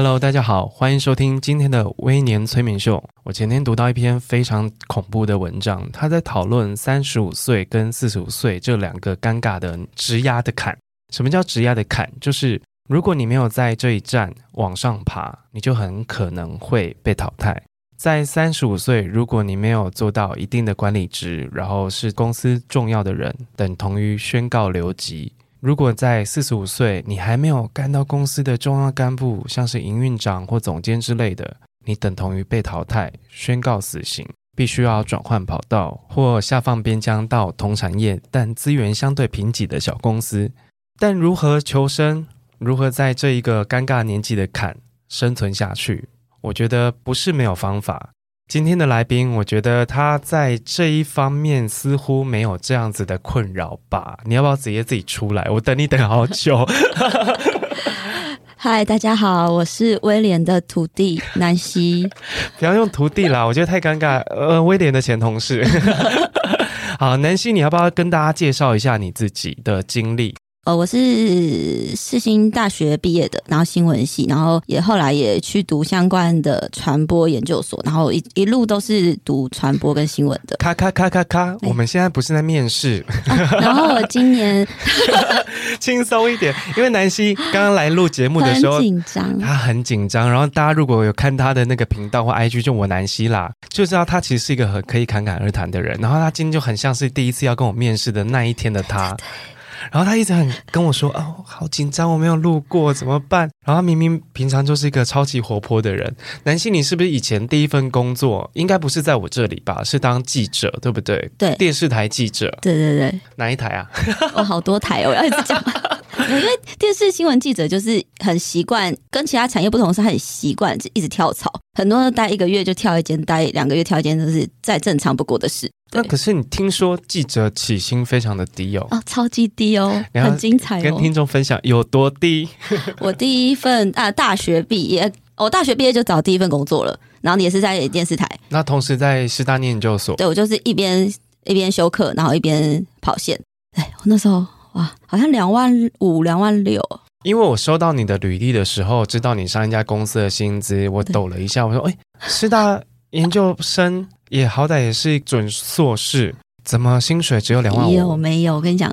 Hello，大家好，欢迎收听今天的微年催眠秀。我前天读到一篇非常恐怖的文章，他在讨论三十五岁跟四十五岁这两个尴尬的职压的坎。什么叫职压的坎？就是如果你没有在这一站往上爬，你就很可能会被淘汰。在三十五岁，如果你没有做到一定的管理值，然后是公司重要的人，等同于宣告留级。如果在四十五岁，你还没有干到公司的重要干部，像是营运长或总监之类的，你等同于被淘汰，宣告死刑，必须要转换跑道或下放边疆到同产业但资源相对贫瘠的小公司。但如何求生，如何在这一个尴尬年纪的坎生存下去，我觉得不是没有方法。今天的来宾，我觉得他在这一方面似乎没有这样子的困扰吧？你要不要直接自己出来？我等你等好久。嗨，大家好，我是威廉的徒弟南希。不要用徒弟啦，我觉得太尴尬。呃，威廉的前同事。好，南希，你要不要跟大家介绍一下你自己的经历？呃，我是世新大学毕业的，然后新闻系，然后也后来也去读相关的传播研究所，然后一一路都是读传播跟新闻的。咔咔咔咔咔，我们现在不是在面试。啊，然后我今年 轻松一点，因为南希刚刚来录节目的时候很紧张，他很紧张。然后大家如果有看他的那个频道或 IG，就我南希啦，就知道他其实是一个很可以侃侃而谈的人。然后他今天就很像是第一次要跟我面试的那一天的他。对对对然后他一直很跟我说：“哦，好紧张，我没有录过，怎么办？”然后他明明平常就是一个超级活泼的人。南希，你是不是以前第一份工作应该不是在我这里吧？是当记者，对不对？对，电视台记者。对对对，哪一台啊？我、哦、好多台哦，我要一直讲。因为电视新闻记者就是很习惯，跟其他产业不同，是很习惯一直跳槽，很多人待一个月就跳一间，待两个月跳一间，都是再正常不过的事。那可是你听说记者起薪非常的低哦？哦，超级低哦，很精彩哦。跟听众分享有多低？我第一份啊，大学毕业，我大学毕业就找第一份工作了，然后你也是在电视台。那同时在师大念研究所？对，我就是一边一边修课，然后一边跑线。哎，我那时候。哇，好像两万五、两万六。因为我收到你的履历的时候，知道你上一家公司的薪资，我抖了一下，我说：“哎，师大研究生也好歹也是准硕士，怎么薪水只有两万五？”有没有？我跟你讲。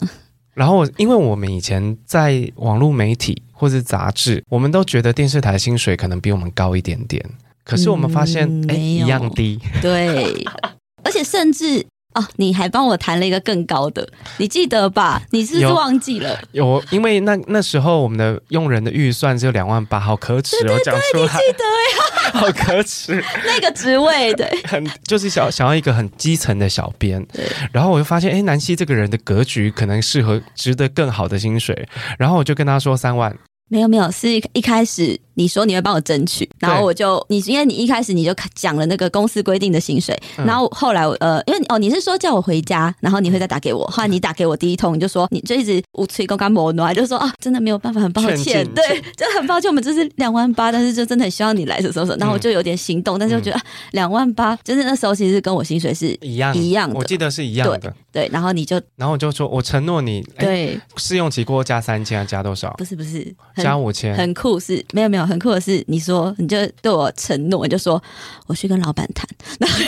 然后，因为我们以前在网络媒体或是杂志，我们都觉得电视台薪水可能比我们高一点点，可是我们发现，哎、嗯，一样低。对，而且甚至。哦，你还帮我谈了一个更高的，你记得吧？你是不是忘记了？有，有因为那那时候我们的用人的预算只有两万八，好可耻哦！讲出来，你记得呀？好可耻，那个职位对，很就是想想要一个很基层的小编，然后我就发现，哎，南希这个人的格局可能适合值得更好的薪水，然后我就跟他说三万。没有没有，是一一开始你说你会帮我争取，然后我就你因为你一开始你就讲了那个公司规定的薪水，嗯、然后后来呃，因为哦你是说叫我回家，然后你会再打给我，后来你打给我第一通，你就说你就一直无吹公干摩诺，就说啊真的没有办法，很抱歉，对，就很抱歉，我们这是两万八，但是就真的很希望你来，什么什么，然后我就有点心动，嗯、但是我觉得两万八，就是那时候其实跟我薪水是一样一样的，我记得是一样的，对，对，然后你就然后我就说我承诺你，对，试用期过后加三千，加多少？不是不是。加五千，很酷是，没有没有，很酷的是，你说你就对我承诺，你就说我去跟老板谈，然后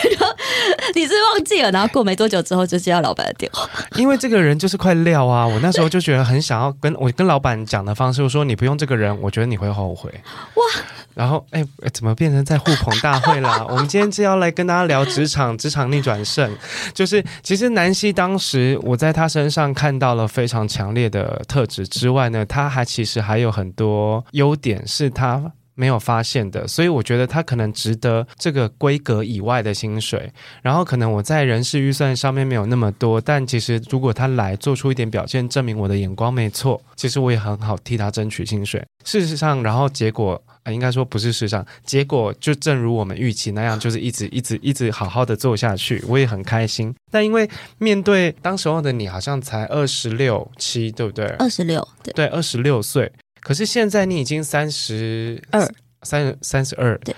你是忘记了，然后过没多久之后就接到老板的电话，因为这个人就是块料啊，我那时候就觉得很想要跟我跟老板讲的方式，我说你不用这个人，我觉得你会后悔。哇，然后哎，怎么变成在互捧大会啦？我们今天是要来跟大家聊职场，职场逆转胜，就是其实南希当时我在他身上看到了非常强烈的特质之外呢，他还其实还有。很多优点是他没有发现的，所以我觉得他可能值得这个规格以外的薪水。然后可能我在人事预算上面没有那么多，但其实如果他来做出一点表现，证明我的眼光没错，其实我也很好替他争取薪水。事实上，然后结果。应该说不是事实上，结果就正如我们预期那样，就是一直一直一直好好的做下去，我也很开心。但因为面对当时候的你，好像才二十六七，对不对？二十六，对，对，二十六岁。可是现在你已经三十二，三三十二，对，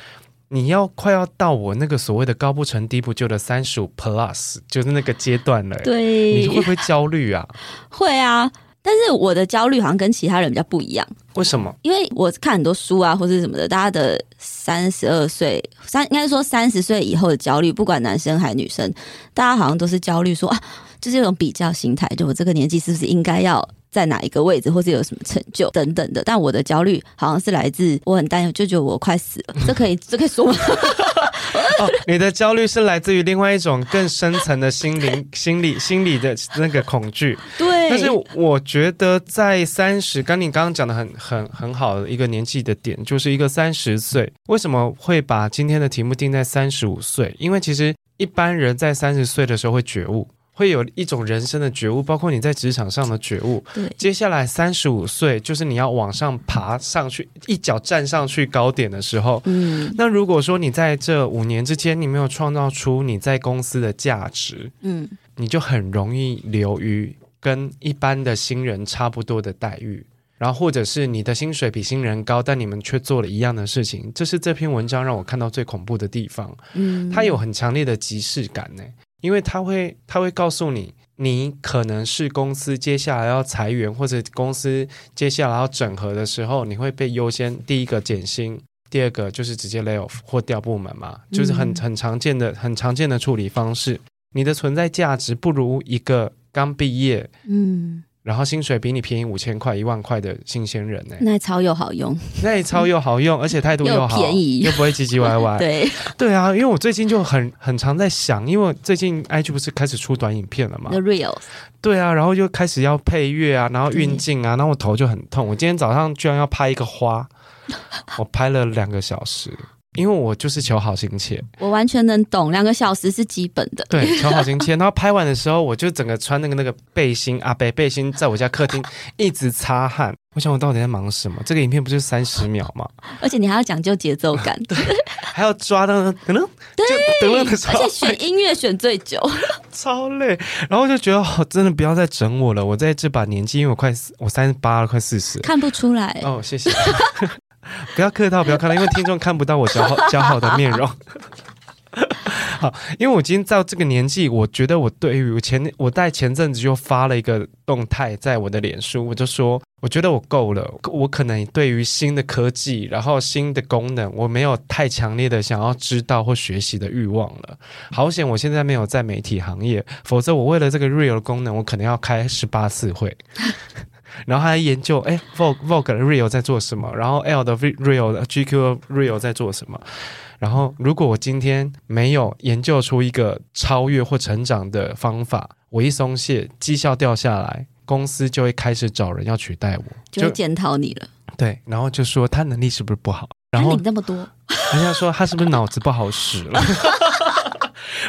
你要快要到我那个所谓的高不成低不就的三十五 plus，就是那个阶段了。对，你会不会焦虑啊？会啊。但是我的焦虑好像跟其他人比较不一样，为什么？因为我看很多书啊，或者什么的，大家的三十二岁三，应该说三十岁以后的焦虑，不管男生还是女生，大家好像都是焦虑说啊，就是这种比较心态，就我这个年纪是不是应该要在哪一个位置，或是有什么成就等等的。但我的焦虑好像是来自我很担忧，就觉得我快死了，这可以这可以说吗？哦，你的焦虑是来自于另外一种更深层的心灵、心理、心理的那个恐惧。对，但是我觉得在三十，刚你刚刚讲的很很很好的一个年纪的点，就是一个三十岁。为什么会把今天的题目定在三十五岁？因为其实一般人在三十岁的时候会觉悟。会有一种人生的觉悟，包括你在职场上的觉悟。对，接下来三十五岁就是你要往上爬上去，一脚站上去高点的时候。嗯，那如果说你在这五年之间你没有创造出你在公司的价值，嗯，你就很容易流于跟一般的新人差不多的待遇，然后或者是你的薪水比新人高，但你们却做了一样的事情。这是这篇文章让我看到最恐怖的地方。嗯，它有很强烈的即视感呢。因为他会，他会告诉你，你可能是公司接下来要裁员，或者公司接下来要整合的时候，你会被优先第一个减薪，第二个就是直接 lay off 或调部门嘛，就是很很常见的、很常见的处理方式。你的存在价值不如一个刚毕业，嗯。然后薪水比你便宜五千块、一万块的新鲜人呢？那超又好用，那超又好用，而且态度又好，又便宜，又不会唧唧歪歪。对对啊，因为我最近就很很常在想，因为最近 IG 不是开始出短影片了嘛？The Reels。对啊，然后就开始要配乐啊，然后运镜啊，然后我头就很痛。我今天早上居然要拍一个花，我拍了两个小时。因为我就是求好心切，我完全能懂，两个小时是基本的。对，求好心切。然后拍完的时候，我就整个穿那个那个背心啊，背背心，在我家客厅一直擦汗。我想我到底在忙什么？这个影片不就三十秒吗？而且你还要讲究节奏感，对，还要抓到可能对，等而且选音乐选最久，超累。然后就觉得哦，真的不要再整我了。我在这把年纪，因为我快我三十八了，快四十，看不出来哦，谢谢。不要客套，不要客套，因为听众看不到我姣好姣好的面容。好，因为我今天到这个年纪，我觉得我对于我前我在前阵子就发了一个动态在我的脸书，我就说我觉得我够了，我可能对于新的科技，然后新的功能，我没有太强烈的想要知道或学习的欲望了。好险，我现在没有在媒体行业，否则我为了这个 Real 的功能，我可能要开十八次会。然后还研究，哎，Vogue Vogue 的 Real 在做什么？然后 L 的 Real 的 GQ Real 在做什么？然后如果我今天没有研究出一个超越或成长的方法，我一松懈，绩效掉下来，公司就会开始找人要取代我，就会检讨你了。对，然后就说他能力是不是不好？然后你那么多，人家说他是不是脑子不好使了？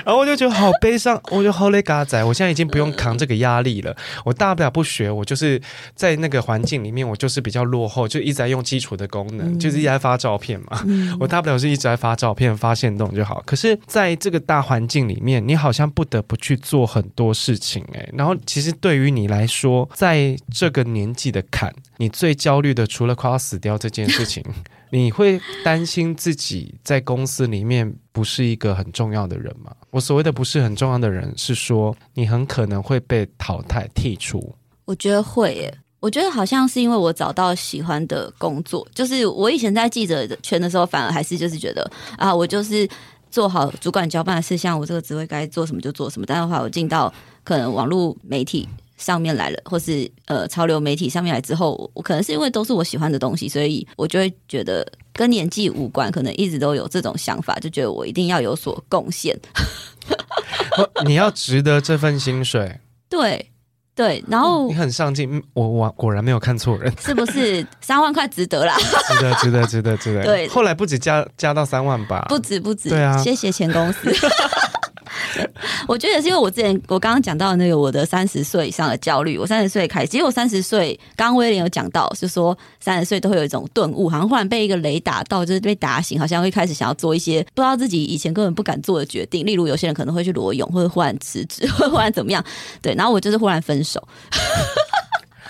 然后我就觉得好悲伤，我就好累嘎仔，我现在已经不用扛这个压力了。我大不了不学，我就是在那个环境里面，我就是比较落后，就一直在用基础的功能，就是一直在发照片嘛。我大不了是一直在发照片、发现动就好。可是在这个大环境里面，你好像不得不去做很多事情哎。然后其实对于你来说，在这个年纪的坎，你最焦虑的除了快要死掉这件事情。你会担心自己在公司里面不是一个很重要的人吗？我所谓的不是很重要的人，是说你很可能会被淘汰、剔除。我觉得会耶，我觉得好像是因为我找到喜欢的工作，就是我以前在记者圈的时候，反而还是就是觉得啊，我就是做好主管交办的事项，我这个职位该做什么就做什么。但的话，我进到可能网络媒体。上面来了，或是呃潮流媒体上面来之后，我可能是因为都是我喜欢的东西，所以我就会觉得跟年纪无关，可能一直都有这种想法，就觉得我一定要有所贡献。你要值得这份薪水。对。对，然后你很上进，我我果然没有看错人，是不是三万块值得啦？值得，值得，值得，值得。对，后来不止加加到三万吧？不止，不止。对啊，谢谢前公司。我觉得是因为我之前我刚刚讲到那个我的三十岁以上的焦虑，我三十岁开始，其实我三十岁，刚刚威廉有讲到，是说三十岁都会有一种顿悟，好像忽然被一个雷打到，就是被打醒，好像会开始想要做一些不知道自己以前根本不敢做的决定，例如有些人可能会去裸泳，或者忽然辞职，或者忽然怎么样，对，然后我就是忽然分手。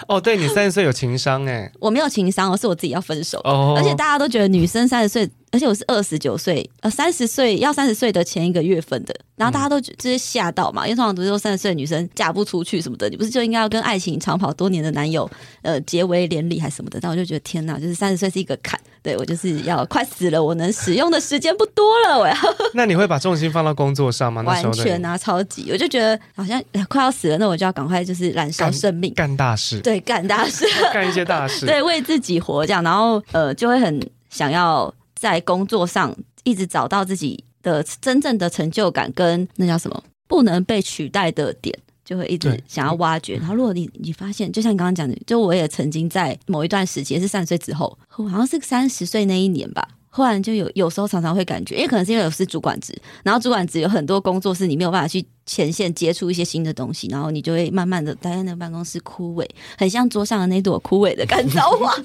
哦，对，你三十岁有情商哎，我没有情商，我，是我自己要分手，哦，而且大家都觉得女生三十岁。而且我是二十九岁，呃，三十岁要三十岁的前一个月份的，然后大家都直接吓到嘛，因为通常都是说三十岁的女生嫁不出去什么的，你不是就应该要跟爱情长跑多年的男友，呃，结为连理还是什么的？但我就觉得天哪，就是三十岁是一个坎，对，我就是要快死了，我能使用的时间不多了，我要。那你会把重心放到工作上吗？完全啊，超级，我就觉得好像快要死了，那我就要赶快就是燃烧生命，干大事，对，干大事，干一些大事，对，为自己活这样，然后呃，就会很想要。在工作上一直找到自己的真正的成就感，跟那叫什么不能被取代的点，就会一直想要挖掘。然后，如果你你发现，就像你刚刚讲的，就我也曾经在某一段时间是三十岁之后，好像是三十岁那一年吧，忽然就有有时候常常会感觉，因为可能是因为我是主管职，然后主管职有很多工作是你没有办法去前线接触一些新的东西，然后你就会慢慢的待在那个办公室枯萎，很像桌上的那朵枯萎的干燥花。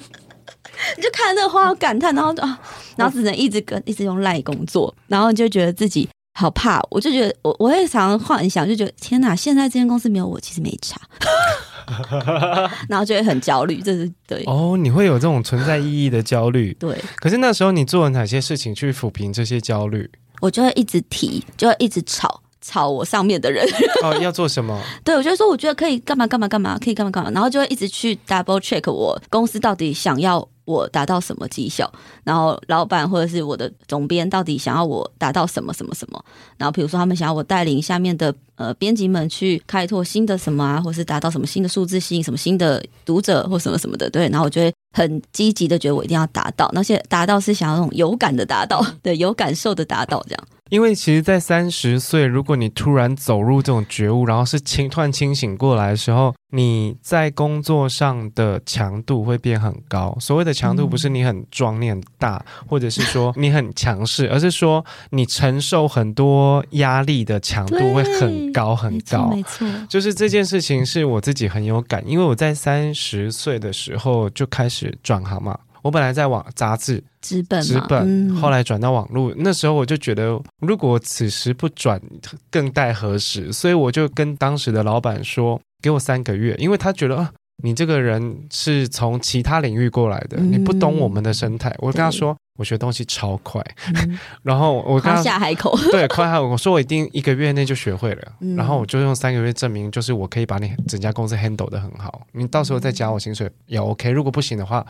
你就看那个花，感叹，然后啊，然后只能一直跟一直用赖工作，然后你就觉得自己好怕。我就觉得我我会常常幻想，就觉得天哪，现在这间公司没有我，其实没差。然后就会很焦虑，这是对哦，你会有这种存在意义的焦虑。对，可是那时候你做了哪些事情去抚平这些焦虑？我就会一直提，就会一直吵吵我上面的人。哦，要做什么？对，我就说我觉得可以干嘛干嘛干嘛，可以干嘛干嘛，然后就会一直去 double check 我公司到底想要。我达到什么绩效？然后老板或者是我的总编到底想要我达到什么什么什么？然后比如说他们想要我带领下面的呃编辑们去开拓新的什么啊，或是达到什么新的数字，吸引什么新的读者或什么什么的。对，然后我就会很积极的觉得我一定要达到，那些达到是想要那种有感的达到，对，有感受的达到这样。因为其实，在三十岁，如果你突然走入这种觉悟，然后是清突然清醒过来的时候，你在工作上的强度会变很高。所谓的强度，不是你很壮、你很大，或者是说你很强势，而是说你承受很多压力的强度会很高很高。没错，没错，就是这件事情是我自己很有感，因为我在三十岁的时候就开始转行嘛。我本来在网杂志纸本，纸本，后来转到网络。那时候我就觉得，如果此时不转，更待何时？所以我就跟当时的老板说，给我三个月，因为他觉得啊，你这个人是从其他领域过来的，你不懂我们的生态。我跟他说，我学东西超快，然后我跟他下海口，对，快海口，我说我一定一个月内就学会了，然后我就用三个月证明，就是我可以把你整家公司 handle 的很好。你到时候再加我薪水也 OK，如果不行的话。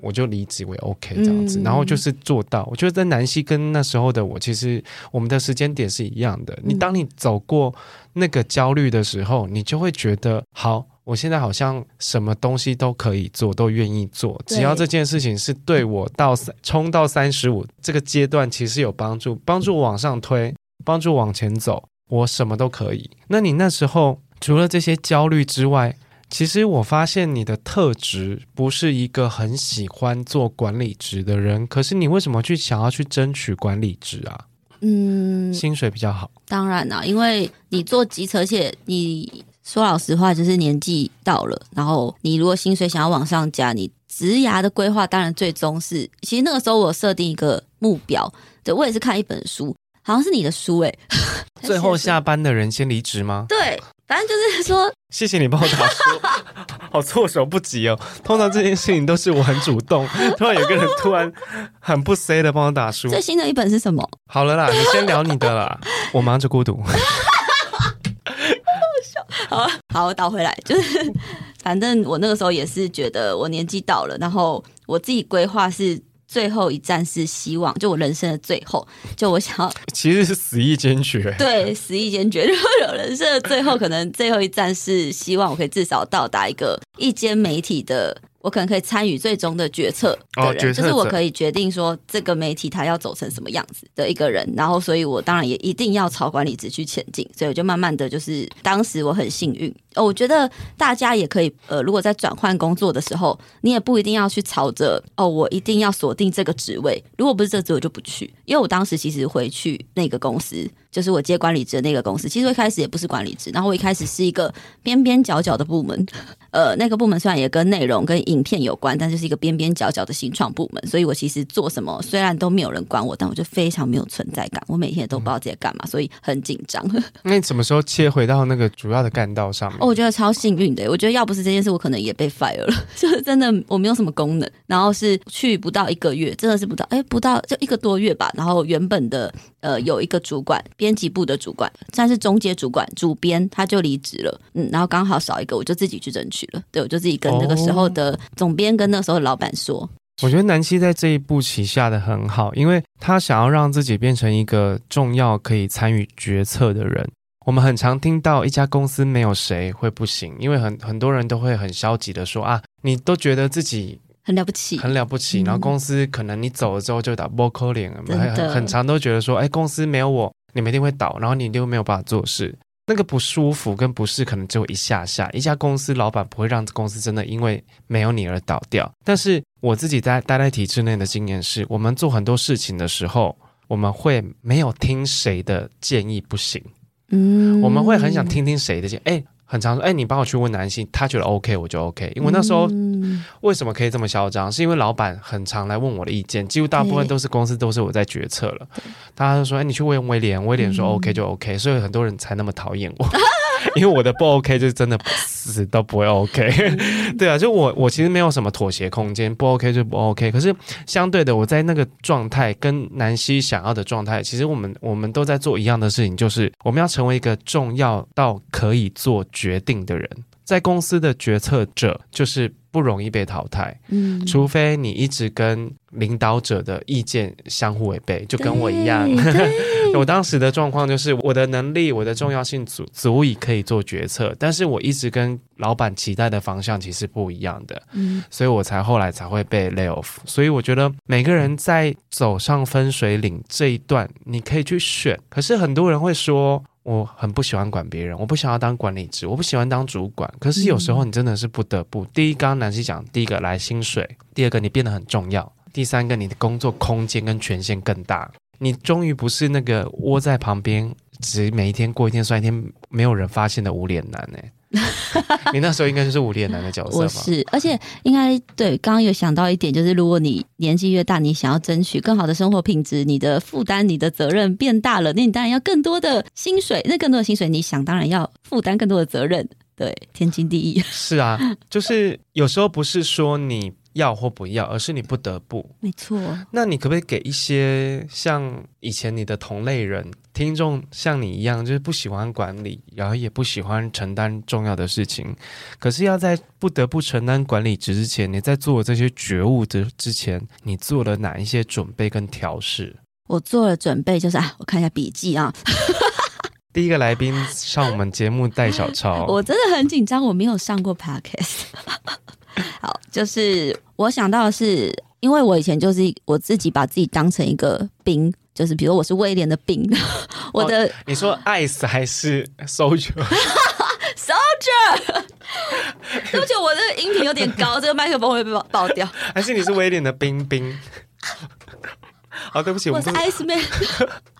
我就离职我也 OK 这样子，然后就是做到。我觉得在南希跟那时候的我，其实我们的时间点是一样的。你当你走过那个焦虑的时候，你就会觉得好，我现在好像什么东西都可以做，都愿意做，只要这件事情是对我到三冲到三十五这个阶段，其实有帮助，帮助我往上推，帮助往前走，我什么都可以。那你那时候除了这些焦虑之外，其实我发现你的特质不是一个很喜欢做管理职的人，可是你为什么去想要去争取管理职啊？嗯，薪水比较好。当然啦，因为你做基层，而且你说老实话，就是年纪到了，然后你如果薪水想要往上加，你职涯的规划当然最终是，其实那个时候我设定一个目标，对，我也是看一本书，好像是你的书诶，最后下班的人先离职吗？对。反正就是说，谢谢你帮我打书，好措手不及哦。通常这件事情都是我很主动，突然有个人突然很不 say 的帮我打书。最新的一本是什么？好了啦，你先聊你的啦，我忙着孤独。好，好，我倒回来，就是反正我那个时候也是觉得我年纪到了，然后我自己规划是。最后一站是希望，就我人生的最后，就我想要，其实是死意坚决，对，死意坚决。然后有人生的最后，可能最后一站是希望我可以至少到达一个一间媒体的。我可能可以参与最终的决策的人，就是我可以决定说这个媒体它要走成什么样子的一个人。然后，所以我当然也一定要朝管理职去前进。所以我就慢慢的就是，当时我很幸运，我觉得大家也可以，呃，如果在转换工作的时候，你也不一定要去朝着哦，我一定要锁定这个职位。如果不是这职位，就不去。因为我当时其实回去那个公司。就是我接管理职的那个公司，其实一开始也不是管理职，然后我一开始是一个边边角角的部门，呃，那个部门虽然也跟内容跟影片有关，但就是一个边边角角的新创部门，所以我其实做什么虽然都没有人管我，但我就非常没有存在感，我每天也都不知道自己在干嘛，所以很紧张。那你什么时候切回到那个主要的干道上面？哦，我觉得超幸运的，我觉得要不是这件事，我可能也被 fire 了，就是真的我没有什么功能，然后是去不到一个月，真的是不到，哎，不到就一个多月吧，然后原本的呃有一个主管，编辑部的主管。管算是中阶主管，主编他就离职了，嗯，然后刚好少一个，我就自己去争取了。对，我就自己跟那个时候的总编跟那时候的老板说。我觉得南希在这一步棋下的很好，因为他想要让自己变成一个重要可以参与决策的人。我们很常听到一家公司没有谁会不行，因为很很多人都会很消极的说啊，你都觉得自己很了不起，很了不起，然后公司可能你走了之后就打波扣脸，很很常都觉得说，哎，公司没有我。你们一定会倒，然后你一定没有办法做事，那个不舒服跟不适可能只有一下下。一家公司老板不会让公司真的因为没有你而倒掉。但是我自己在待在体制内的经验是，我们做很多事情的时候，我们会没有听谁的建议不行，嗯，我们会很想听听谁的建议，哎。很常说，哎，你帮我去问男性，他觉得 OK，我就 OK。因为那时候为什么可以这么嚣张，是因为老板很常来问我的意见，几乎大部分都是公司都是我在决策了。大家都说，哎，你去问威廉，威廉说 OK 就 OK，所以很多人才那么讨厌我。因为我的不 OK 就是真的死都不会 OK，对啊，就我我其实没有什么妥协空间，不 OK 就不 OK。可是相对的，我在那个状态跟南希想要的状态，其实我们我们都在做一样的事情，就是我们要成为一个重要到可以做决定的人，在公司的决策者就是。不容易被淘汰，嗯，除非你一直跟领导者的意见相互违背，就跟我一样。我当时的状况就是，我的能力、我的重要性足足以可以做决策，但是我一直跟老板期待的方向其实不一样的，嗯，所以我才后来才会被 lay off。所以我觉得每个人在走上分水岭这一段，你可以去选，可是很多人会说。我很不喜欢管别人，我不想要当管理职，我不喜欢当主管。可是有时候你真的是不得不。嗯、第一，刚刚南希讲，第一个来薪水；第二个你变得很重要；第三个你的工作空间跟权限更大。你终于不是那个窝在旁边，只每一天过一天算一天，没有人发现的无脸男呢。你那时候应该就是无脸男的角色吧？我是，而且应该对。刚刚有想到一点，就是如果你年纪越大，你想要争取更好的生活品质，你的负担、你的责任变大了，那你当然要更多的薪水。那更多的薪水，你想当然要负担更多的责任。对，天经地义。是啊，就是有时候不是说你。要或不要，而是你不得不。没错。那你可不可以给一些像以前你的同类人听众，像你一样，就是不喜欢管理，然后也不喜欢承担重要的事情，可是要在不得不承担管理职之前，你在做这些觉悟的之前，你做了哪一些准备跟调试？我做了准备，就是啊，我看一下笔记啊。第一个来宾上我们节目戴小超，我真的很紧张，我没有上过 podcast。好，就是我想到的是，因为我以前就是我自己把自己当成一个兵，就是比如我是威廉的兵，我的、哦、你说 ice 还是 soldier？soldier，对不起，我这个音频有点高，这个麦克风会被爆爆掉。还是你是威廉的兵兵？好，对不起，我是 ice man。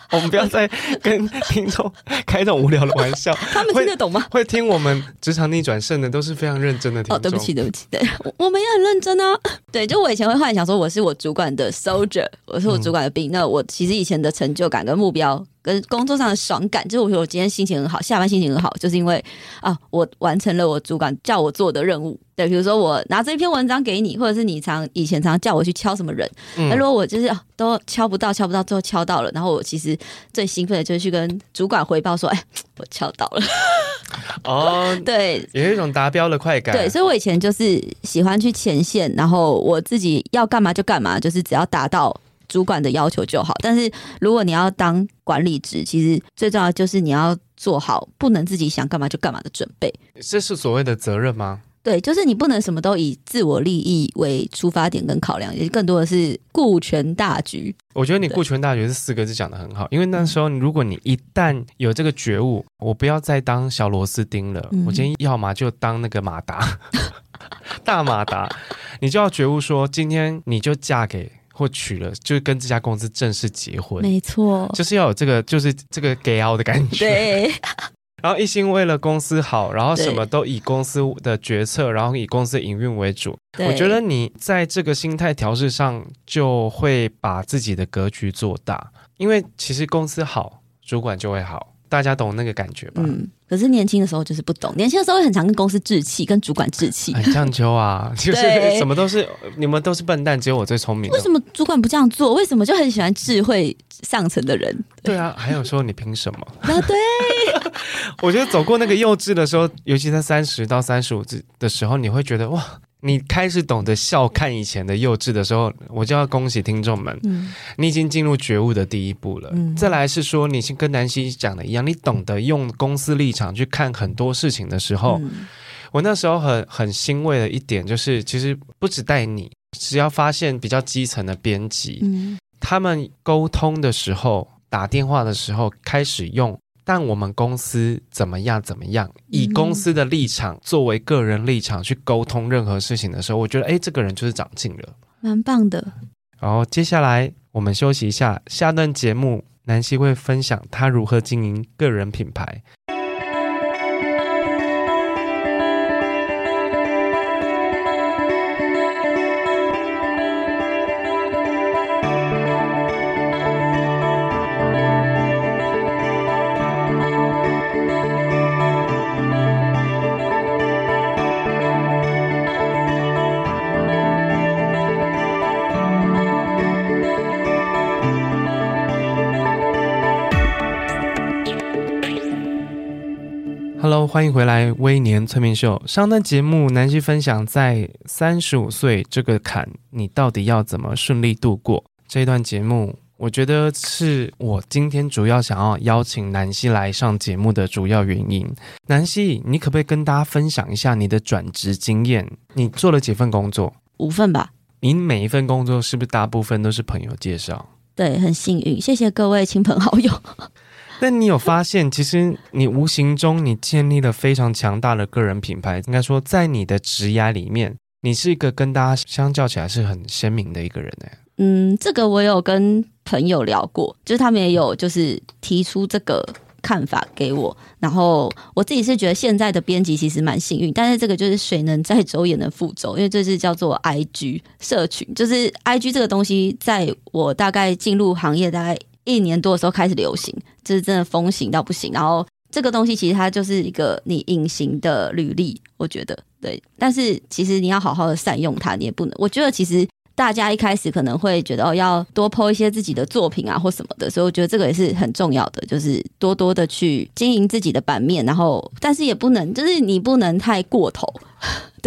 我们不要再跟听众开这种无聊的玩笑。他们听得懂吗？会，会听我们职场逆转胜的都是非常认真的听众。哦，对不起，对不起，对，我们也很认真啊。对，就我以前会幻想说，我是我主管的 soldier，我是我主管的兵。嗯、那我其实以前的成就感跟目标。跟工作上的爽感，就是我说我今天心情很好，下班心情很好，就是因为啊，我完成了我主管叫我做的任务。对，比如说我拿这一篇文章给你，或者是你常以前常常叫我去敲什么人，那、嗯、如果我就是、啊、都敲不到，敲不到，最后敲到了，然后我其实最兴奋的就是去跟主管回报说，哎，我敲到了。哦，对，有一种达标的快感。对，所以我以前就是喜欢去前线，然后我自己要干嘛就干嘛，就是只要达到。主管的要求就好，但是如果你要当管理职，其实最重要的就是你要做好不能自己想干嘛就干嘛的准备。这是所谓的责任吗？对，就是你不能什么都以自我利益为出发点跟考量，也更多的是顾全大局。我觉得你顾全大局这四个字讲的很好，因为那时候如果你一旦有这个觉悟，我不要再当小螺丝钉了，嗯、我今天要么就当那个马达，大马达，你就要觉悟说，今天你就嫁给。或娶了，就是跟这家公司正式结婚，没错，就是要有这个，就是这个给傲的感觉。对，然后一心为了公司好，然后什么都以公司的决策，然后以公司营运为主。我觉得你在这个心态调试上，就会把自己的格局做大，因为其实公司好，主管就会好。大家懂那个感觉吧？嗯，可是年轻的时候就是不懂，年轻的时候会很常跟公司置气，跟主管置气，很讲究啊，就是什么都是你们都是笨蛋，只有我最聪明。为什么主管不这样做？为什么就很喜欢智慧上层的人？对，啊，还有说你凭什么？啊，对，我觉得走过那个幼稚的时候，尤其在三十到三十五的时候，你会觉得哇。你开始懂得笑看以前的幼稚的时候，我就要恭喜听众们，嗯、你已经进入觉悟的第一步了。嗯、再来是说，你跟南希讲的一样，你懂得用公司立场去看很多事情的时候，嗯、我那时候很很欣慰的一点就是，其实不止带你，只要发现比较基层的编辑，嗯、他们沟通的时候，打电话的时候开始用。但我们公司怎么样？怎么样？以公司的立场、嗯、作为个人立场去沟通任何事情的时候，我觉得，哎，这个人就是长进了，蛮棒的。然后接下来我们休息一下，下段节目南希会分享她如何经营个人品牌。欢迎回来《微年催眠秀》。上段节目，南希分享在三十五岁这个坎，你到底要怎么顺利度过？这一段节目，我觉得是我今天主要想要邀请南希来上节目的主要原因。南希，你可不可以跟大家分享一下你的转职经验？你做了几份工作？五份吧。你每一份工作是不是大部分都是朋友介绍？对，很幸运，谢谢各位亲朋好友。但你有发现，其实你无形中你建立了非常强大的个人品牌。应该说，在你的职涯里面，你是一个跟大家相较起来是很鲜明的一个人呢。嗯，这个我有跟朋友聊过，就是他们也有就是提出这个看法给我。然后我自己是觉得现在的编辑其实蛮幸运，但是这个就是水能载舟也能覆舟，因为这是叫做 IG 社群，就是 IG 这个东西，在我大概进入行业大概。一年多的时候开始流行，就是真的风行到不行。然后这个东西其实它就是一个你隐形的履历，我觉得对。但是其实你要好好的善用它，你也不能。我觉得其实大家一开始可能会觉得哦，要多 po 一些自己的作品啊或什么的，所以我觉得这个也是很重要的，就是多多的去经营自己的版面。然后，但是也不能，就是你不能太过头。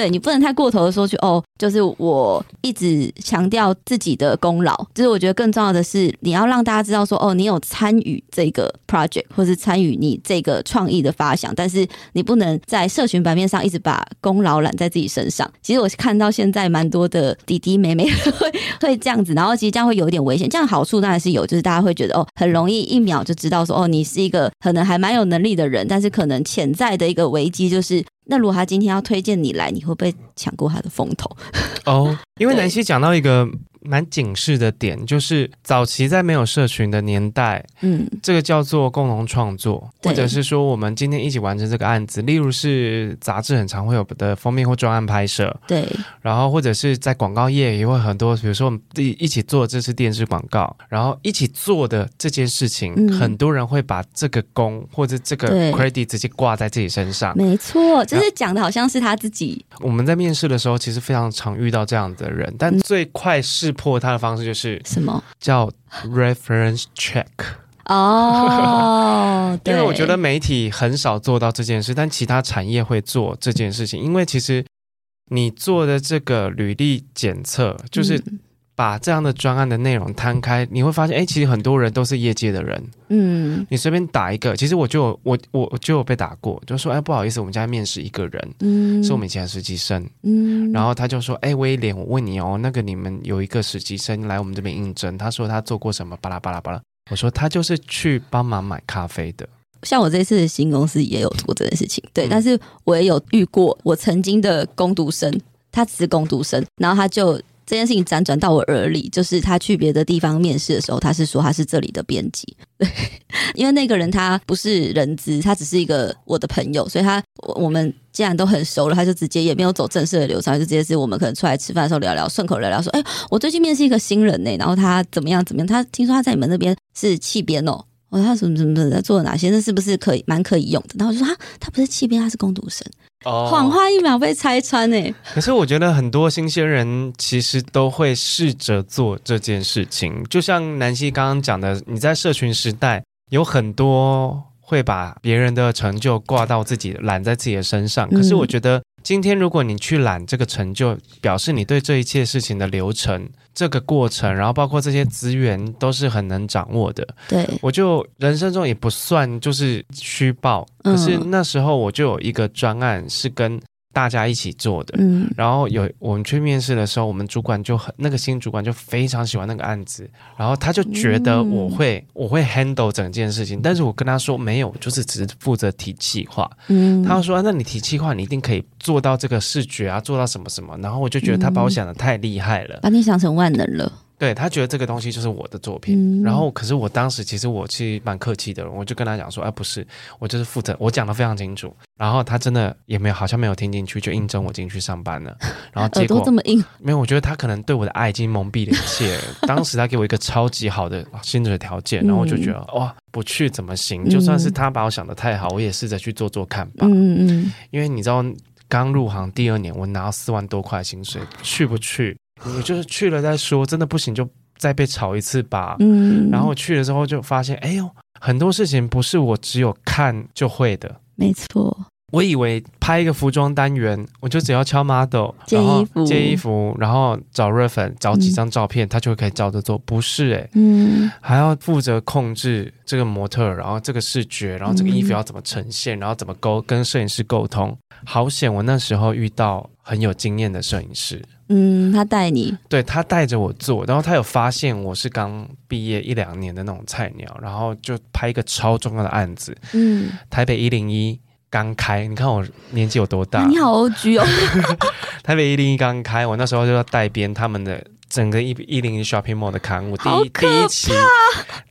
对，你不能太过头的说去哦，就是我一直强调自己的功劳，就是我觉得更重要的是你要让大家知道说哦，你有参与这个 project 或是参与你这个创意的发想，但是你不能在社群版面上一直把功劳揽在自己身上。其实我看到现在蛮多的弟弟妹妹 会会这样子，然后其实这样会有一点危险。这样好处当然是有，就是大家会觉得哦，很容易一秒就知道说哦，你是一个可能还蛮有能力的人，但是可能潜在的一个危机就是。那如果他今天要推荐你来，你会不会抢过他的风头？哦，因为南希讲到一个。蛮警示的点就是，早期在没有社群的年代，嗯，这个叫做共同创作，或者是说我们今天一起完成这个案子，例如是杂志很常会有的封面或专案拍摄，对，然后或者是在广告业也会很多，比如说我们一一起做这次电视广告，然后一起做的这件事情，嗯、很多人会把这个功或者这个 credit 直接挂在自己身上，没错，就是讲的好像是他自己。我们在面试的时候，其实非常常遇到这样的人，但最快是。破它的方式就是什么？叫 reference check 哦，因为我觉得媒体很少做到这件事，但其他产业会做这件事情。因为其实你做的这个履历检测，就是把这样的专案的内容摊开，你会发现，哎，其实很多人都是业界的人。嗯，你随便打一个，其实我就有我我我就有被打过，就说，哎，不好意思，我们家面试一个人，嗯，是我们以前的实习生，嗯，然后他就说，哎，威廉，我问你哦，那个你们有一个实习生来我们这边应征，他说他做过什么，巴拉巴拉巴拉，我说他就是去帮忙买咖啡的。像我这次的新公司也有做这件事情，对，嗯、但是我也有遇过我曾经的攻读生，他只是工读生，然后他就。这件事情辗转到我耳里，就是他去别的地方面试的时候，他是说他是这里的编辑，对，因为那个人他不是人资，他只是一个我的朋友，所以他我们既然都很熟了，他就直接也没有走正式的流程，就直接是我们可能出来吃饭的时候聊聊，顺口聊聊说，哎，我最近面试一个新人呢，然后他怎么样怎么样，他听说他在你们那边是企编哦，我说他什么什么什么在做了哪些，那是不是可以蛮可以用的？然后我就说他他不是企编，他是工读生。谎话一秒被拆穿呢、欸。可是我觉得很多新鲜人其实都会试着做这件事情，就像南希刚刚讲的，你在社群时代有很多会把别人的成就挂到自己揽在自己的身上。可是我觉得今天如果你去揽这个成就，表示你对这一切事情的流程。这个过程，然后包括这些资源都是很能掌握的。对，我就人生中也不算就是虚报，可是那时候我就有一个专案是跟。大家一起做的，嗯，然后有我们去面试的时候，我们主管就很那个新主管就非常喜欢那个案子，然后他就觉得我会、嗯、我会 handle 整件事情，但是我跟他说没有，就是只是负责提计划，嗯，他说那你提计划，你一定可以做到这个视觉啊，做到什么什么，然后我就觉得他把我想的太厉害了，把你想成万能了。对，他觉得这个东西就是我的作品，嗯、然后可是我当时其实我是蛮客气的，我就跟他讲说，哎，不是，我就是负责，我讲的非常清楚，然后他真的也没有好像没有听进去，就应征我进去上班了，然后 结果这么硬，没有，我觉得他可能对我的爱已经蒙蔽了一切。当时他给我一个超级好的薪水条件，然后我就觉得哇，不去怎么行？就算是他把我想的太好，我也试着去做做看吧。嗯嗯，因为你知道，刚入行第二年，我拿到四万多块薪水，去不去？我就是去了再说，真的不行就再被炒一次吧。嗯，然后去了之后就发现，哎呦，很多事情不是我只有看就会的。没错，我以为拍一个服装单元，我就只要敲 model，接衣服，接衣服，然后找热粉，找几张照片，嗯、他就可以照着做。不是哎、欸，嗯，还要负责控制这个模特，然后这个视觉，然后这个衣服要怎么呈现，嗯、然后怎么沟跟摄影师沟通。好险，我那时候遇到很有经验的摄影师。嗯，他带你，对，他带着我做，然后他有发现我是刚毕业一两年的那种菜鸟，然后就拍一个超重要的案子。嗯，台北一零一刚开，你看我年纪有多大？你好 OG 哦。台北一零一刚开，我那时候就要带编他们的。整个一一零一 shopping mall 的刊物，第一第一期，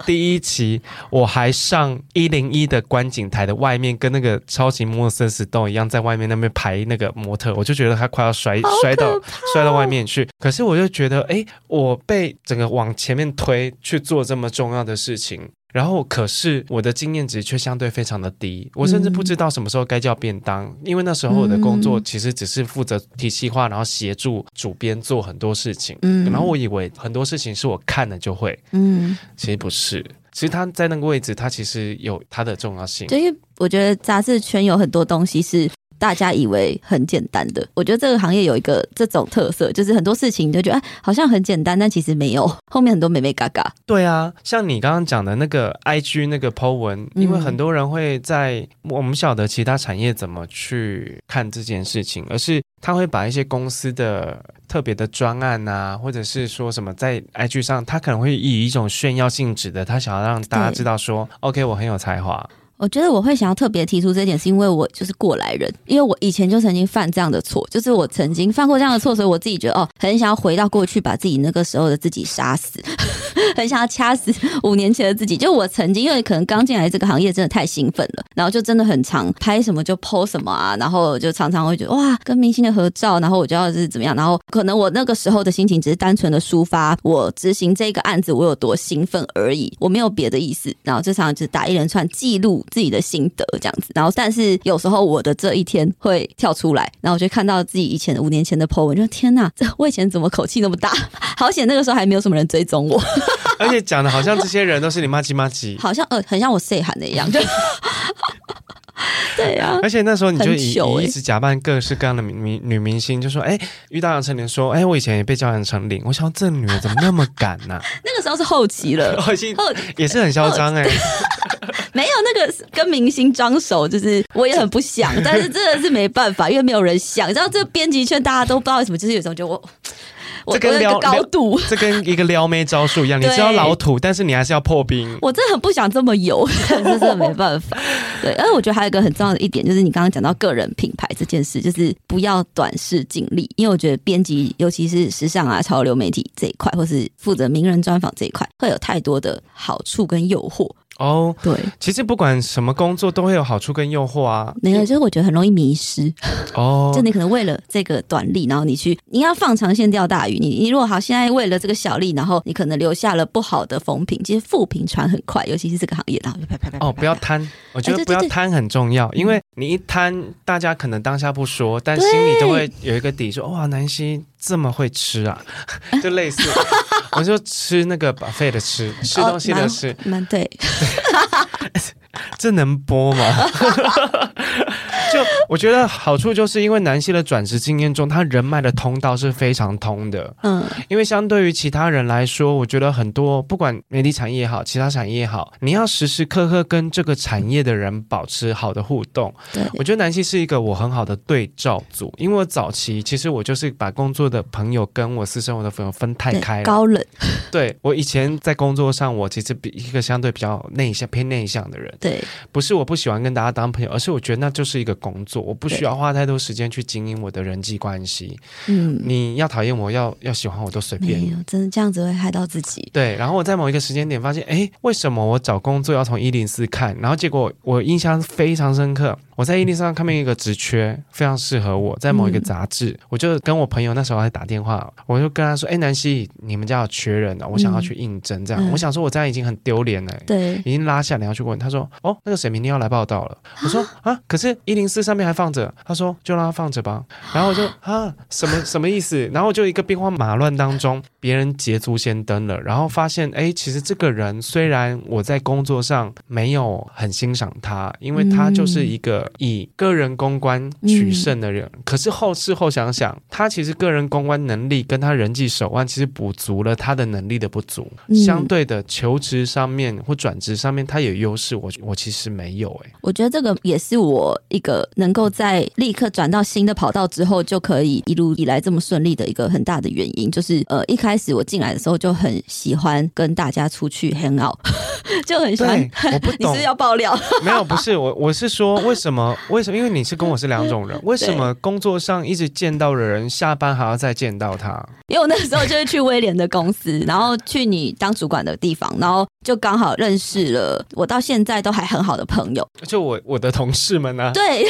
第一期我还上一零一的观景台的外面，跟那个超级莫森石洞一样，在外面那边排那个模特，我就觉得他快要摔摔到摔到外面去。可是我就觉得，哎，我被整个往前面推去做这么重要的事情。然后，可是我的经验值却相对非常的低，我甚至不知道什么时候该叫便当，嗯、因为那时候我的工作其实只是负责体系化，然后协助主编做很多事情。嗯，然后我以为很多事情是我看了就会，嗯，其实不是，其实他在那个位置，他其实有他的重要性。对，因为我觉得杂志圈有很多东西是。大家以为很简单的，我觉得这个行业有一个这种特色，就是很多事情你就觉得哎，好像很简单，但其实没有，后面很多美美嘎嘎。对啊，像你刚刚讲的那个 IG 那个 po 文，因为很多人会在我们晓得其他产业怎么去看这件事情，而是他会把一些公司的特别的专案啊，或者是说什么在 IG 上，他可能会以一种炫耀性质的，他想要让大家知道说，OK，我很有才华。我觉得我会想要特别提出这一点，是因为我就是过来人，因为我以前就曾经犯这样的错，就是我曾经犯过这样的错，所以我自己觉得哦，很想要回到过去，把自己那个时候的自己杀死，很想要掐死五年前的自己。就我曾经，因为可能刚进来这个行业，真的太兴奋了，然后就真的很常拍什么就 po 什么啊，然后就常常会觉得哇，跟明星的合照，然后我就要是怎么样，然后可能我那个时候的心情只是单纯的抒发我执行这个案子我有多兴奋而已，我没有别的意思，然后就常常就打一连串记录自己的心得。这样子，然后但是有时候我的这一天会跳出来，然后我就看到自己以前五年前的 po 文，就天哪，这我以前怎么口气那么大？好险那个时候还没有什么人追踪我，而且讲的好像这些人都是你妈鸡妈鸡，好像呃很像我 say 喊的一样，就。对啊，而且那时候你就以、欸、一直假扮各式各样的明女明星，就说：“哎，遇到杨丞琳说，哎，我以前也被叫杨丞琳。”我想这女的怎么那么敢呢、啊？那个时候是后期了，后期也是很嚣张哎。没有那个跟明星装熟，就是我也很不想，但是真的是没办法，因为没有人想。你知道，这编辑圈大家都不知道为什么，就是有时候就我。我这跟撩高度，这跟一个撩妹招数一样。你知道老土，但是你还是要破冰。我真的很不想这么油，这 真的没办法。对，而我觉得还有一个很重要的一点，就是你刚刚讲到个人品牌这件事，就是不要短视尽力。因为我觉得编辑，尤其是时尚啊、潮流媒体这一块，或是负责名人专访这一块，会有太多的好处跟诱惑。哦，对，其实不管什么工作都会有好处跟诱惑啊。没有，就是我觉得很容易迷失。哦，就你可能为了这个短利，然后你去，你要放长线钓大鱼。你你如果好，现在为了这个小利，然后你可能留下了不好的风评，其实负评传很快，尤其是这个行业，然后就啪啪啪啪。哦，不要贪，我觉得不要贪很重要，因为你一贪，大家可能当下不说，但心里都会有一个底说，说哇，南希这么会吃啊，就类似。我就吃那个 buffet 的吃，吃东西的吃，蛮、哦、对。这能播吗？就我觉得好处就是因为南希的转职经验中，他人脉的通道是非常通的。嗯，因为相对于其他人来说，我觉得很多不管媒体产业也好，其他产业也好，你要时时刻刻跟这个产业的人保持好的互动。对，我觉得南希是一个我很好的对照组，因为我早期其实我就是把工作的朋友跟我私生活的朋友分太开了。高冷。对，我以前在工作上，我其实比一个相对比较内向、偏内向的人。对，不是我不喜欢跟大家当朋友，而是我觉得那就是一个工作，我不需要花太多时间去经营我的人际关系。嗯，你要讨厌我，要要喜欢我都随便。真的这样子会害到自己。对，然后我在某一个时间点发现，哎，为什么我找工作要从一零四看？然后结果我印象非常深刻。我在一零四上看到一个职缺，非常适合我，在某一个杂志，嗯、我就跟我朋友那时候还打电话，我就跟他说：“哎，南希，你们家有缺人了，我想要去应征。”这样，嗯、我想说，我这样已经很丢脸了，对，已经拉下脸要去问。他说：“哦，那个谁明天要来报道了。”我说：“啊，可是一零四上面还放着。”他说：“就让他放着吧。”然后我就啊，什么什么意思？然后就一个兵荒马乱当中，别人捷足先登了，然后发现，哎，其实这个人虽然我在工作上没有很欣赏他，因为他就是一个以个人。公关取胜的人，嗯、可是后事后想想，他其实个人公关能力跟他人际手腕，其实补足了他的能力的不足。嗯、相对的，求职上面或转职上面，他有优势，我我其实没有哎、欸。我觉得这个也是我一个能够在立刻转到新的跑道之后，就可以一路以来这么顺利的一个很大的原因，就是呃一开始我进来的时候就很喜欢跟大家出去 hang out，就很喜欢。我不懂，你是，要爆料？没有，不是我，我是说为什么？为什么？因为你。是跟我是两种人，为什么工作上一直见到的人，下班还要再见到他？因为我那时候就是去威廉的公司，然后去你当主管的地方，然后就刚好认识了我到现在都还很好的朋友，就我我的同事们呢、啊？对，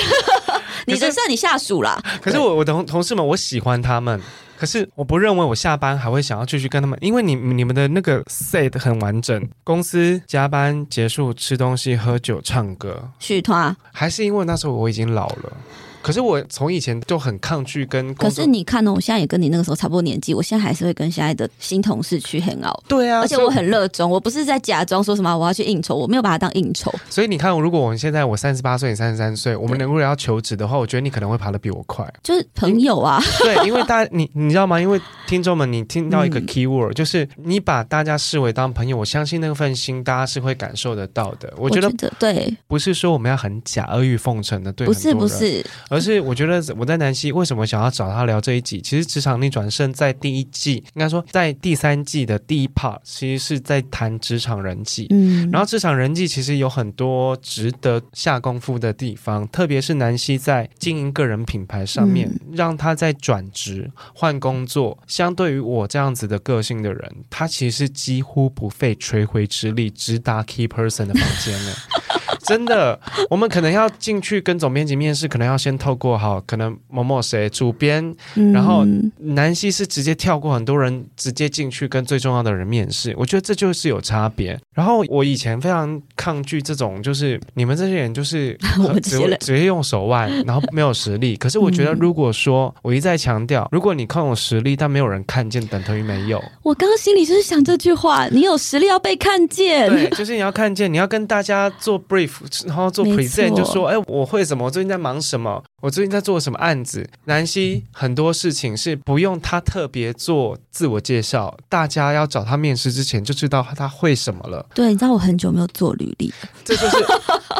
你的算你下属啦。可是我我的同同事们，我喜欢他们。可是我不认为我下班还会想要继续跟他们，因为你你们的那个 set 很完整，公司加班结束吃东西喝酒唱歌，续团，还是因为那时候我已经老了。可是我从以前就很抗拒跟，可是你看呢、哦？我现在也跟你那个时候差不多年纪，我现在还是会跟现在的新同事去 hang out。对啊，而且我很热衷，我不是在假装说什么我要去应酬，我没有把它当应酬。所以你看，如果我们现在我三十八岁，你三十三岁，我们如果要求职的话，我觉得你可能会爬得比我快。就是朋友啊，对，因为大家你你知道吗？因为听众们，你听到一个 key word，、嗯、就是你把大家视为当朋友，我相信那份心大家是会感受得到的。我觉得，觉得对，不是说我们要很假阿谀奉承的，对，不是不是，而是我觉得。我在南希为什么想要找他聊这一集？其实职场逆转胜在第一季，应该说在第三季的第一 part，其实是在谈职场人际。嗯，然后职场人际其实有很多值得下功夫的地方，特别是南希在经营个人品牌上面，嗯、让他在转职换工作，相对于我这样子的个性的人，他其实是几乎不费吹灰之力直达 key person 的房间了。真的，我们可能要进去跟总编辑面试，可能要先透过好，可能某某谁主编，嗯、然后南希是直接跳过很多人，直接进去跟最重要的人面试。我觉得这就是有差别。然后我以前非常抗拒这种，就是你们这些人就是 直接直接用手腕，然后没有实力。可是我觉得，如果说我一再强调，如果你靠有实力，但没有人看见，等同于没有。我刚刚心里就是想这句话：你有实力要被看见，对，就是你要看见，你要跟大家做 brief。然后做 present 就说，哎，我会什么？我最近在忙什么？我最近在做什么案子？南希很多事情是不用他特别做自我介绍，大家要找他面试之前就知道他会什么了。对，你知道我很久没有做履历，这就是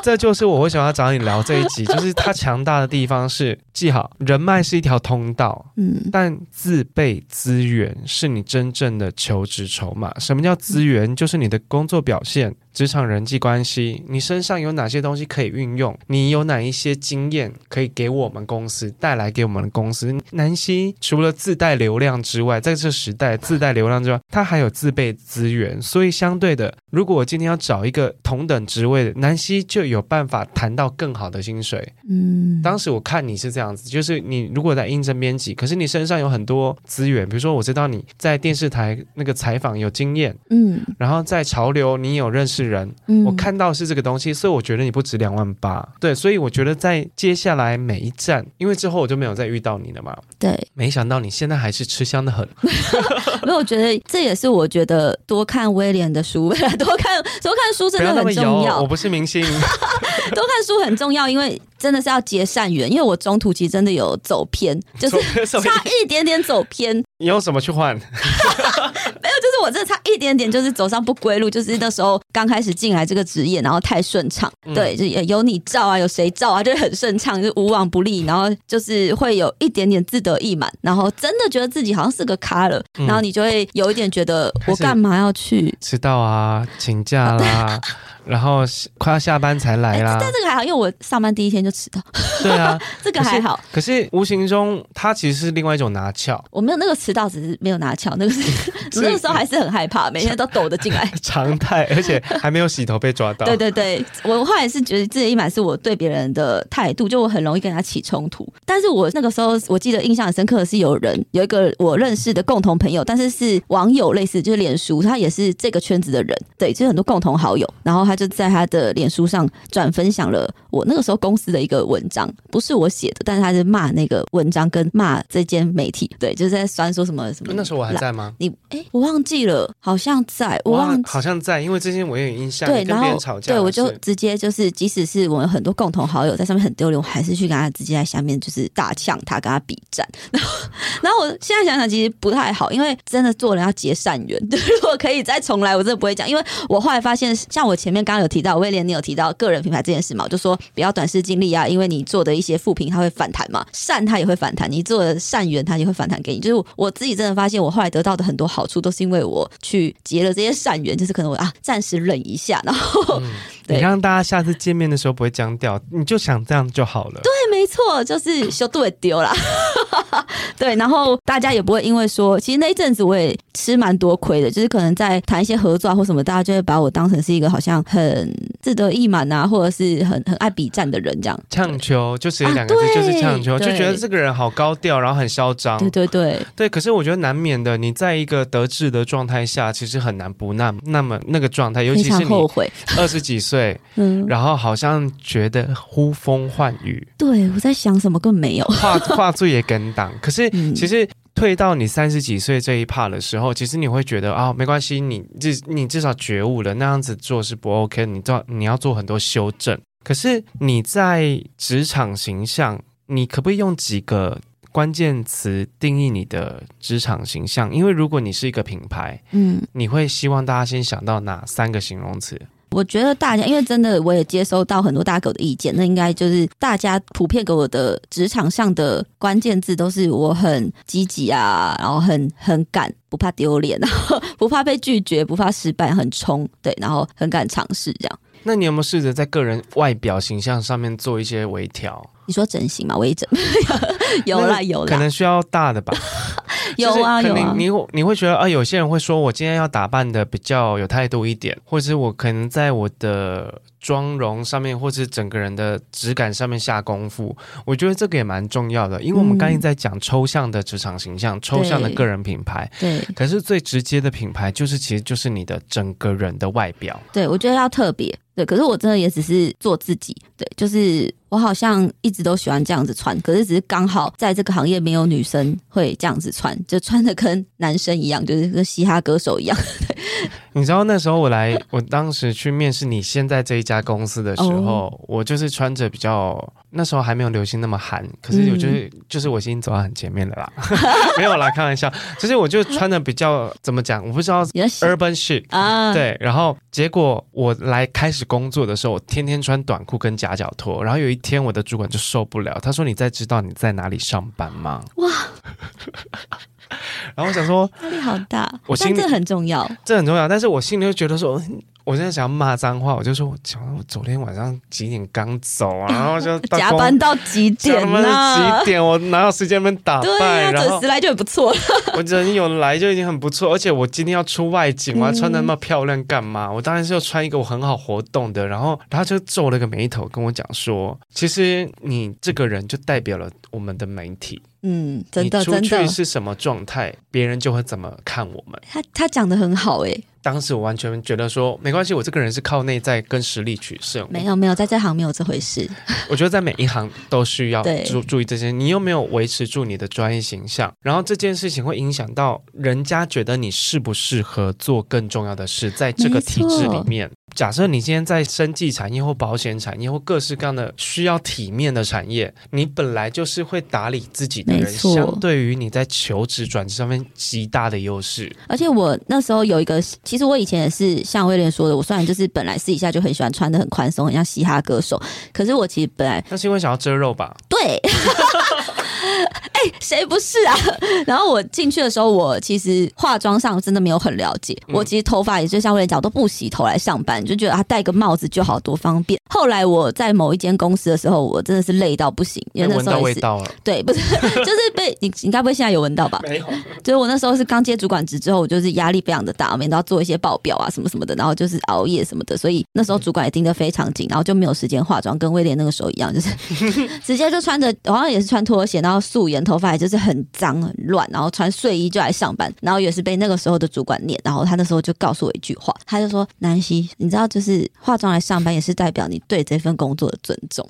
这就是我为什么要找你聊这一集，就是他强大的地方是，记好，人脉是一条通道，嗯，但自备资源是你真正的求职筹码。什么叫资源？就是你的工作表现。职场人际关系，你身上有哪些东西可以运用？你有哪一些经验可以给我们公司带来给我们的公司？南希除了自带流量之外，在这时代自带流量之外，他还有自备资源。所以相对的，如果我今天要找一个同等职位的南希，就有办法谈到更好的薪水。嗯，当时我看你是这样子，就是你如果在应征编辑，可是你身上有很多资源，比如说我知道你在电视台那个采访有经验，嗯，然后在潮流你有认识。人，嗯我看到是这个东西，所以我觉得你不值两万八，对，所以我觉得在接下来每一站，因为之后我就没有再遇到你了嘛，对，没想到你现在还是吃香的很，没有，我觉得这也是我觉得多看威廉的书，多看 多看书真的很重要。我不是明星，多看书很重要，因为真的是要结善缘。因为我中途其实真的有走偏，就是差一点点走偏。你用什么去换？没有，就是我这差一点点，就是走上不归路。就是那时候刚开始进来这个职业，然后太顺畅，嗯、对，就有你照啊，有谁照啊，就很顺畅，就无往不利。然后就是会有一点点自得意满，然后真的觉得自己好像是个咖了，嗯、然后你就会有一点觉得我干嘛要去迟到啊，请假啦。然后快要下班才来啦，但这个还好，因为我上班第一天就迟到。对啊，这个还好。可是无形中，他其实是另外一种拿翘。我没有那个迟到，只是没有拿翘。那个是 那个时候还是很害怕，每天都抖着进来。常态，而且还没有洗头被抓到。对对对，我后来是觉得自己一满是我对别人的态度，就我很容易跟他起冲突。但是我那个时候我记得印象很深刻的是，有人有一个我认识的共同朋友，但是是网友类似，就是脸书，他也是这个圈子的人，对，就是很多共同好友。然后他就在他的。脸书上转分享了我那个时候公司的一个文章，不是我写的，但是他是骂那个文章跟骂这间媒体，对，就是在酸说什么什么。那时候我还在吗？你哎、欸，我忘记了，好像在，我忘好像在，因为之前我有印象，对，然后吵架，对，我就直接就是，即使是我们很多共同好友在上面很丢脸，我还是去跟他直接在下面就是大呛他，跟他比战。然后，然后我现在想想，其实不太好，因为真的做人要结善缘。如果可以再重来，我真的不会讲，因为我后来发现，像我前面刚刚有提到威廉。你有提到个人品牌这件事嘛？我就说不要短视经历啊，因为你做的一些负评，它会反弹嘛，善它也会反弹，你做的善缘它也会反弹给你。就是我自己真的发现，我后来得到的很多好处，都是因为我去结了这些善缘，就是可能我啊暂时忍一下，然后、你让大家下次见面的时候不会僵掉，你就想这样就好了。对，没错，就是修度也丢了。对，然后大家也不会因为说，其实那一阵子我也吃蛮多亏的，就是可能在谈一些合作或什么，大家就会把我当成是一个好像很自得意满啊，或者是很很爱比战的人这样。呛秋就只有两个字，啊、就是呛秋，就觉得这个人好高调，然后很嚣张。对对对对，可是我觉得难免的，你在一个得志的状态下，其实很难不那那么那个状态，尤其是你二十几岁，嗯，然后好像觉得呼风唤雨。对，我在想什么根本没有，画画作也跟档，可是。其实退到你三十几岁这一趴的时候，其实你会觉得啊、哦，没关系，你至你至少觉悟了，那样子做是不 OK，你做你要做很多修正。可是你在职场形象，你可不可以用几个关键词定义你的职场形象？因为如果你是一个品牌，嗯，你会希望大家先想到哪三个形容词？我觉得大家，因为真的我也接收到很多大狗的意见，那应该就是大家普遍给我的职场上的关键字都是我很积极啊，然后很很敢，不怕丢脸，然 后不怕被拒绝，不怕失败，很冲，对，然后很敢尝试这样。那你有没有试着在个人外表形象上面做一些微调？你说整形吗？微整？有啦有啦，可能需要大的吧。有啊有啊，你你会觉得啊，有些人会说我今天要打扮的比较有态度一点，或者是我可能在我的妆容上面，或者是整个人的质感上面下功夫。我觉得这个也蛮重要的，因为我们刚才在讲抽象的职场形象、嗯、抽象的个人品牌，对，可是最直接的品牌就是其实就是你的整个人的外表。对，我觉得要特别。对，可是我真的也只是做自己。对，就是我好像一直都喜欢这样子穿，可是只是刚好在这个行业没有女生会这样子穿，就穿的跟男生一样，就是跟嘻哈歌手一样。对 你知道那时候我来，我当时去面试你现在这一家公司的时候，哦、我就是穿着比较那时候还没有流行那么韩，可是我就是、嗯、就是我已经走到很前面了啦，没有啦，开玩笑，就是我就穿的比较怎么讲，我不知道 urban chic 啊，对，然后结果我来开始工作的时候，我天天穿短裤跟夹脚拖，然后有一天我的主管就受不了，他说：“你在知道你在哪里上班吗？”哇！然后我想说压力好大，我心里这很重要，这很重要。但是我心里就觉得说，我现在想要骂脏话，我就说我讲我昨天晚上几点刚走啊，然后就加班到几点呢、啊？几点？我哪有时间们打扮？对啊、准时来就很不错了。我人有来就已经很不错，而且我今天要出外景，我还穿的那么漂亮干嘛？嗯、我当然是要穿一个我很好活动的。然后他就皱了个眉头跟我讲说，其实你这个人就代表了我们的媒体。嗯，真的，你出去是什么状态，别人就会怎么看我们。他他讲的很好诶，当时我完全觉得说没关系，我这个人是靠内在跟实力取胜。没有没有，在这行没有这回事。我觉得在每一行都需要注注意这些。你又没有维持住你的专业形象，然后这件事情会影响到人家觉得你适不适合做更重要的事，在这个体制里面。假设你今天在生技产业或保险产业或各式各样的需要体面的产业，你本来就是会打理自己的人，相对于你在求职转职上面极大的优势。而且我那时候有一个，其实我以前也是像威廉说的，我虽然就是本来私底下就很喜欢穿的很宽松，很像嘻哈歌手，可是我其实本来那是因为想要遮肉吧？对。哎，谁不是啊？然后我进去的时候，我其实化妆上真的没有很了解。我其实头发也就像威廉讲，都不洗头来上班，就觉得他戴个帽子就好，多方便。后来我在某一间公司的时候，我真的是累到不行，因为那时候也是 对，不是 就是被你，你该不会现在有闻到吧？没有。就是我那时候是刚接主管职之后，我就是压力非常的大，每天都要做一些报表啊什么什么的，然后就是熬夜什么的，所以那时候主管也盯得非常紧，然后就没有时间化妆，跟威廉那个时候一样，就是直接就穿着好像也是穿拖鞋，然后素颜，头发也就是很脏很乱，然后穿睡衣就来上班，然后也是被那个时候的主管念，然后他那时候就告诉我一句话，他就说：“南希，你知道，就是化妆来上班也是代表你。”对这份工作的尊重，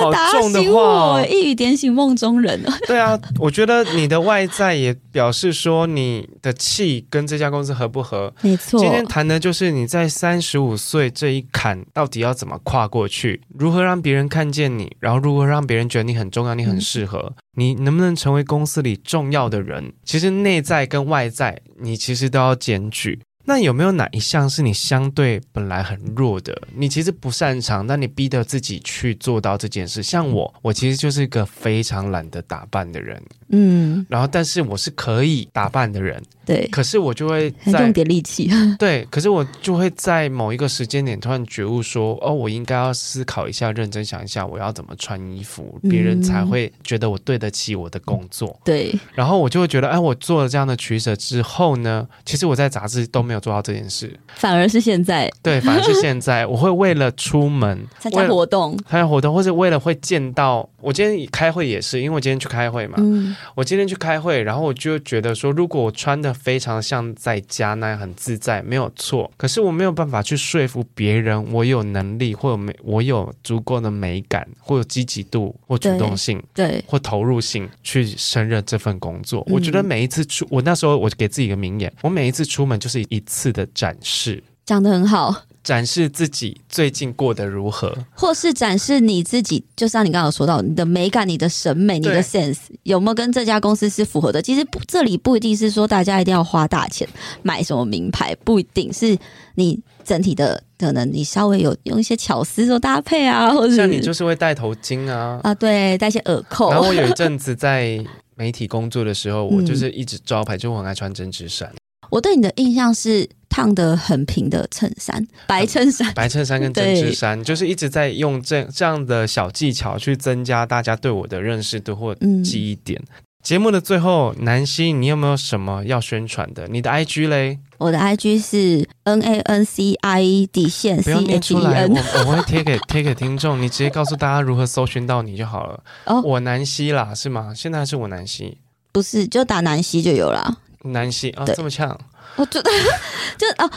哇，好重的话哦，一语点醒梦中人啊！对啊，我觉得你的外在也表示说你的气跟这家公司合不合。没错，今天谈的就是你在三十五岁这一坎到底要怎么跨过去，如何让别人看见你，然后如何让别人觉得你很重要，你很适合，嗯、你能不能成为公司里重要的人？其实内在跟外在，你其实都要兼具。那有没有哪一项是你相对本来很弱的？你其实不擅长，但你逼着自己去做到这件事。像我，我其实就是一个非常懒得打扮的人，嗯，然后但是我是可以打扮的人。对，可是我就会在用点力气。对，可是我就会在某一个时间点突然觉悟说：“哦，我应该要思考一下，认真想一下，我要怎么穿衣服，别人才会觉得我对得起我的工作。嗯”对，然后我就会觉得，哎，我做了这样的取舍之后呢，其实我在杂志都没有做到这件事，反而是现在。对，反而是现在，我会为了出门参加活动，参加活动，或者为了会见到我今天开会也是，因为我今天去开会嘛。嗯，我今天去开会，然后我就觉得说，如果我穿的。非常像在家那样很自在，没有错。可是我没有办法去说服别人，我有能力，或有美，我有足够的美感，或有积极度，或主动性，对，对或投入性去胜任这份工作。嗯、我觉得每一次出，我那时候我给自己一个名言，我每一次出门就是一次的展示，讲的很好。展示自己最近过得如何，或是展示你自己，就像你刚刚说到你的美感、你的审美、你的 sense 有没有跟这家公司是符合的？其实不，这里不一定是说大家一定要花大钱买什么名牌，不一定是你整体的，可能你稍微有用一些巧思做搭配啊，或者像你就是会戴头巾啊，啊对，戴些耳扣。然后我有一阵子在媒体工作的时候，我就是一直招牌，就我很爱穿针织衫。我对你的印象是烫的很平的衬衫，白衬衫，白衬衫跟针织衫，就是一直在用这这样的小技巧去增加大家对我的认识度或记忆点。嗯、节目的最后，南希，你有没有什么要宣传的？你的 IG 嘞？我的 IG 是 N A N C I 底线 C H E N，我我会贴给 贴给听众，你直接告诉大家如何搜寻到你就好了。哦，我南希啦，是吗？现在还是我南希？不是，就打南希就有了。南希啊，这么呛！我觉得 就哦，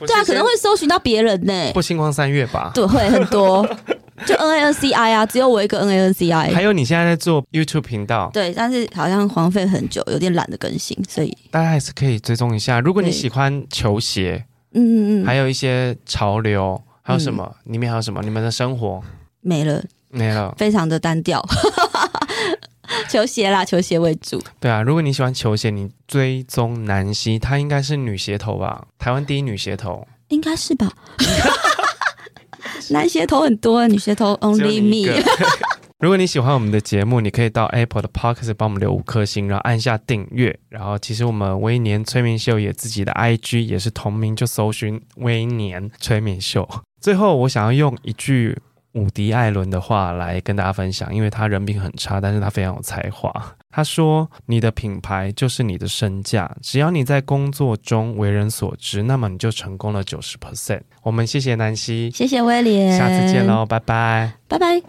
对啊，可能会搜寻到别人呢。不星光三月吧？对，会很多。就 N A N C I 啊，只有我一个 N A N C I。还有你现在在做 YouTube 频道，对，但是好像荒废很久，有点懒得更新，所以大家还是可以追踪一下。如果你喜欢球鞋，嗯嗯嗯，还有一些潮流，还有什么？里、嗯、面还有什么？你们的生活没了，没了，非常的单调。球鞋啦，球鞋为主。对啊，如果你喜欢球鞋，你追踪南希，她应该是女鞋头吧？台湾第一女鞋头，应该是吧？男鞋头很多，女鞋头 Only me。如果你喜欢我们的节目，你可以到 Apple 的 Podcast 帮我们留五颗星，然后按下订阅。然后，其实我们威年催眠秀也自己的 IG 也是同名，就搜寻威年催眠秀。最后，我想要用一句。伍迪·艾伦的话来跟大家分享，因为他人品很差，但是他非常有才华。他说：“你的品牌就是你的身价，只要你在工作中为人所知，那么你就成功了九十 percent。”我们谢谢南希，谢谢威廉，下次见喽，拜拜，拜拜。